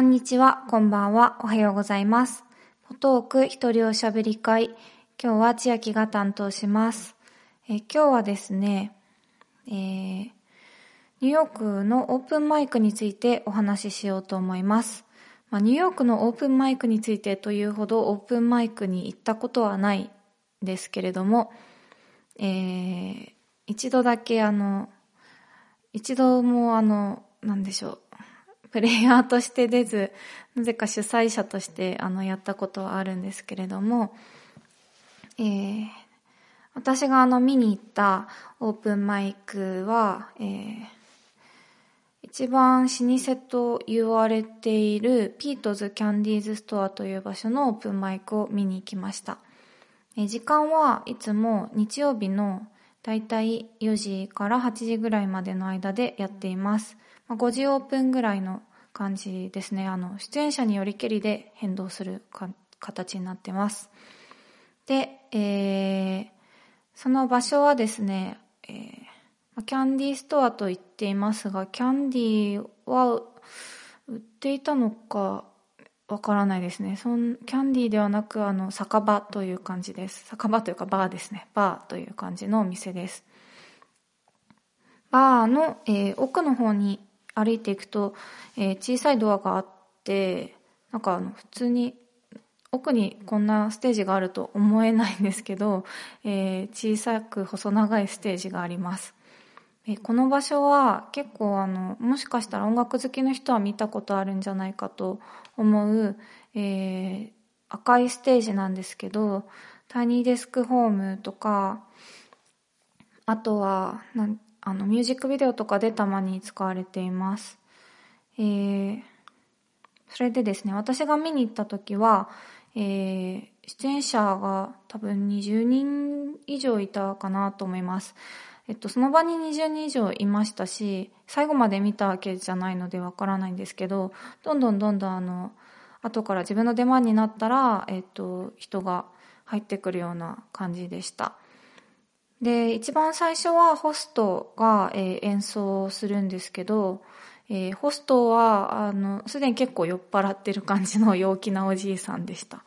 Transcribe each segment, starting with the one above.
こんにちは、こんばんは、おはようございます。ポトーク一人おしゃべり会。今日は千秋が担当します。え今日はですね、えーニューヨークのオープンマイクについてお話ししようと思います。まあ、ニューヨークのオープンマイクについてというほどオープンマイクに行ったことはないですけれども、えー一度だけあの、一度もあの、なんでしょう、プレイヤーとして出ず、なぜか主催者としてあのやったことはあるんですけれども、えー私があの見に行ったオープンマイクは、えー一番老舗と言われているピートズキャンディーズストアという場所のオープンマイクを見に行きました。えー時間はいつも日曜日のだいたい4時から8時ぐらいまでの間でやっています。ま5時オープンぐらいの感じですね。あの、出演者によりけりで変動するか形になってます。で、えーその場所はですね、えーキャンディーストアと言っていますが、キャンディーは売っていたのかわからないですね。そんキャンディーではなく、あの、酒場という感じです。酒場というかバーですね。バーという感じのお店です。バーの、えー奥の方に歩いていくと、えー小さいドアがあって、なんかあの、普通に奥にこんなステージがあると思えないんですけど、えー小さく細長いステージがあります。えこの場所は結構あの、もしかしたら音楽好きの人は見たことあるんじゃないかと思う、えー赤いステージなんですけど、タイニーデスクホームとか、あとは、なんあの、ミュージックビデオとかでたまに使われています。えーそれでですね、私が見に行った時は、えー出演者が多分20人以上いたかなと思います。えっと、その場に20人以上いましたし、最後まで見たわけじゃないのでわからないんですけど、どんどんどんどんあの、後から自分の出番になったら、えっと、人が入ってくるような感じでした。で、一番最初はホストが、えー演奏するんですけど、えーホストは、あの、すでに結構酔っ払ってる感じの陽気なおじいさんでした。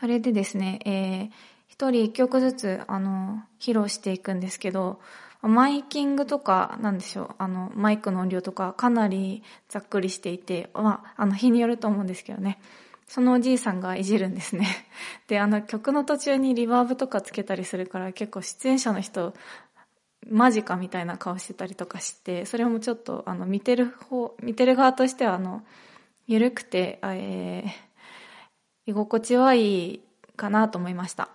それでですね、えー一人一曲ずつ、あの、披露していくんですけど、マイキングとか、なんでしょう、あの、マイクの音量とか、かなりざっくりしていて、まあ、あの、日によると思うんですけどね。そのおじいさんがいじるんですね。で、あの、曲の途中にリバーブとかつけたりするから、結構出演者の人、マジかみたいな顔してたりとかして、それもちょっと、あの、見てる方、見てる側としては、あの、ゆるくて、えー居心地はいいかなと思いました。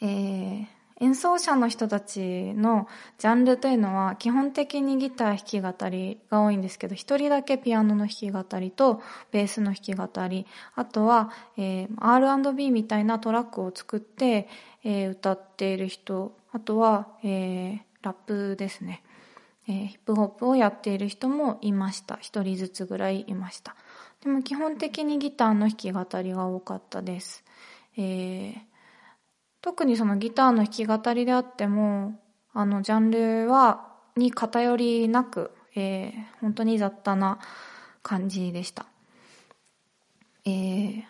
えー演奏者の人たちのジャンルというのは基本的にギター弾き語りが多いんですけど、一人だけピアノの弾き語りとベースの弾き語り、あとは、えー R&B みたいなトラックを作って、えー歌っている人、あとは、えーラップですね。えーヒップホップをやっている人もいました。一人ずつぐらいいました。でも基本的にギターの弾き語りが多かったです。えー特にそのギターの弾き語りであっても、あの、ジャンルは、に偏りなく、えー本当に雑多な感じでした。えー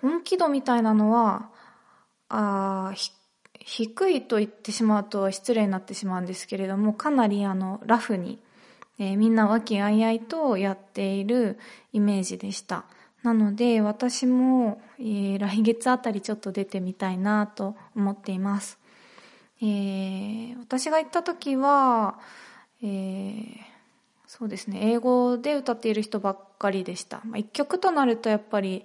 本気度みたいなのは、あーひ低いと言ってしまうと失礼になってしまうんですけれども、かなりあの、ラフに、えーみんな和気あいあいとやっているイメージでした。なので、私も、えー来月あたりちょっと出てみたいなと思っています。えー私が行った時は、えーそうですね、英語で歌っている人ばっかりでした。まあ、一曲となるとやっぱり、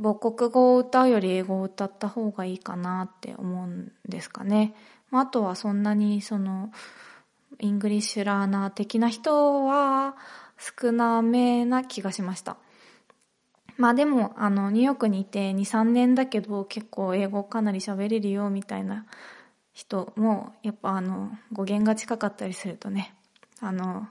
母国語を歌うより英語を歌った方がいいかなって思うんですかね。まあ、あとはそんなにその、 English learner 的な人は少なめな気がしました。まあでも、あの、ニューヨークにいて2、3年だけど結構英語かなり喋れるよみたいな人も、やっぱあの、語源が近かったりするとね、あの、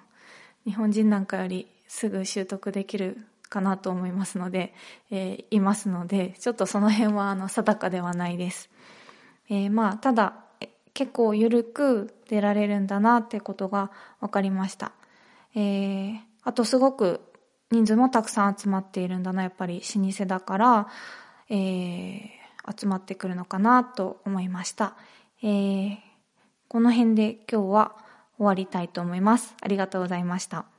日本人なんかよりすぐ習得できるかなと思いますので、えーいますので、ちょっとその辺はあの、定かではないです。えーまあ、ただ、結構ゆるく出られるんだなってことが分かりました。えーあとすごく人数もたくさん集まっているんだな、やっぱり老舗だから、えー、集まってくるのかなと思いました。えー、この辺で今日は終わりたいと思います。ありがとうございました。